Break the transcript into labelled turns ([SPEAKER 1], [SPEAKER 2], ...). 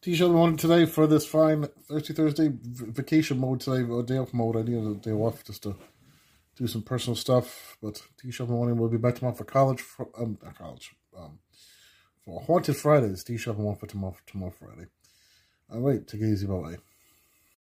[SPEAKER 1] T-shirt morning today for this fine Thursday, Thursday vacation mode today, or day off mode. I need a day off just to do some personal stuff. But T-shirt morning will be back tomorrow for college, for, um, not college, um, for Haunted Fridays. T-shirt morning for tomorrow, tomorrow Friday. All right, take it easy, bye.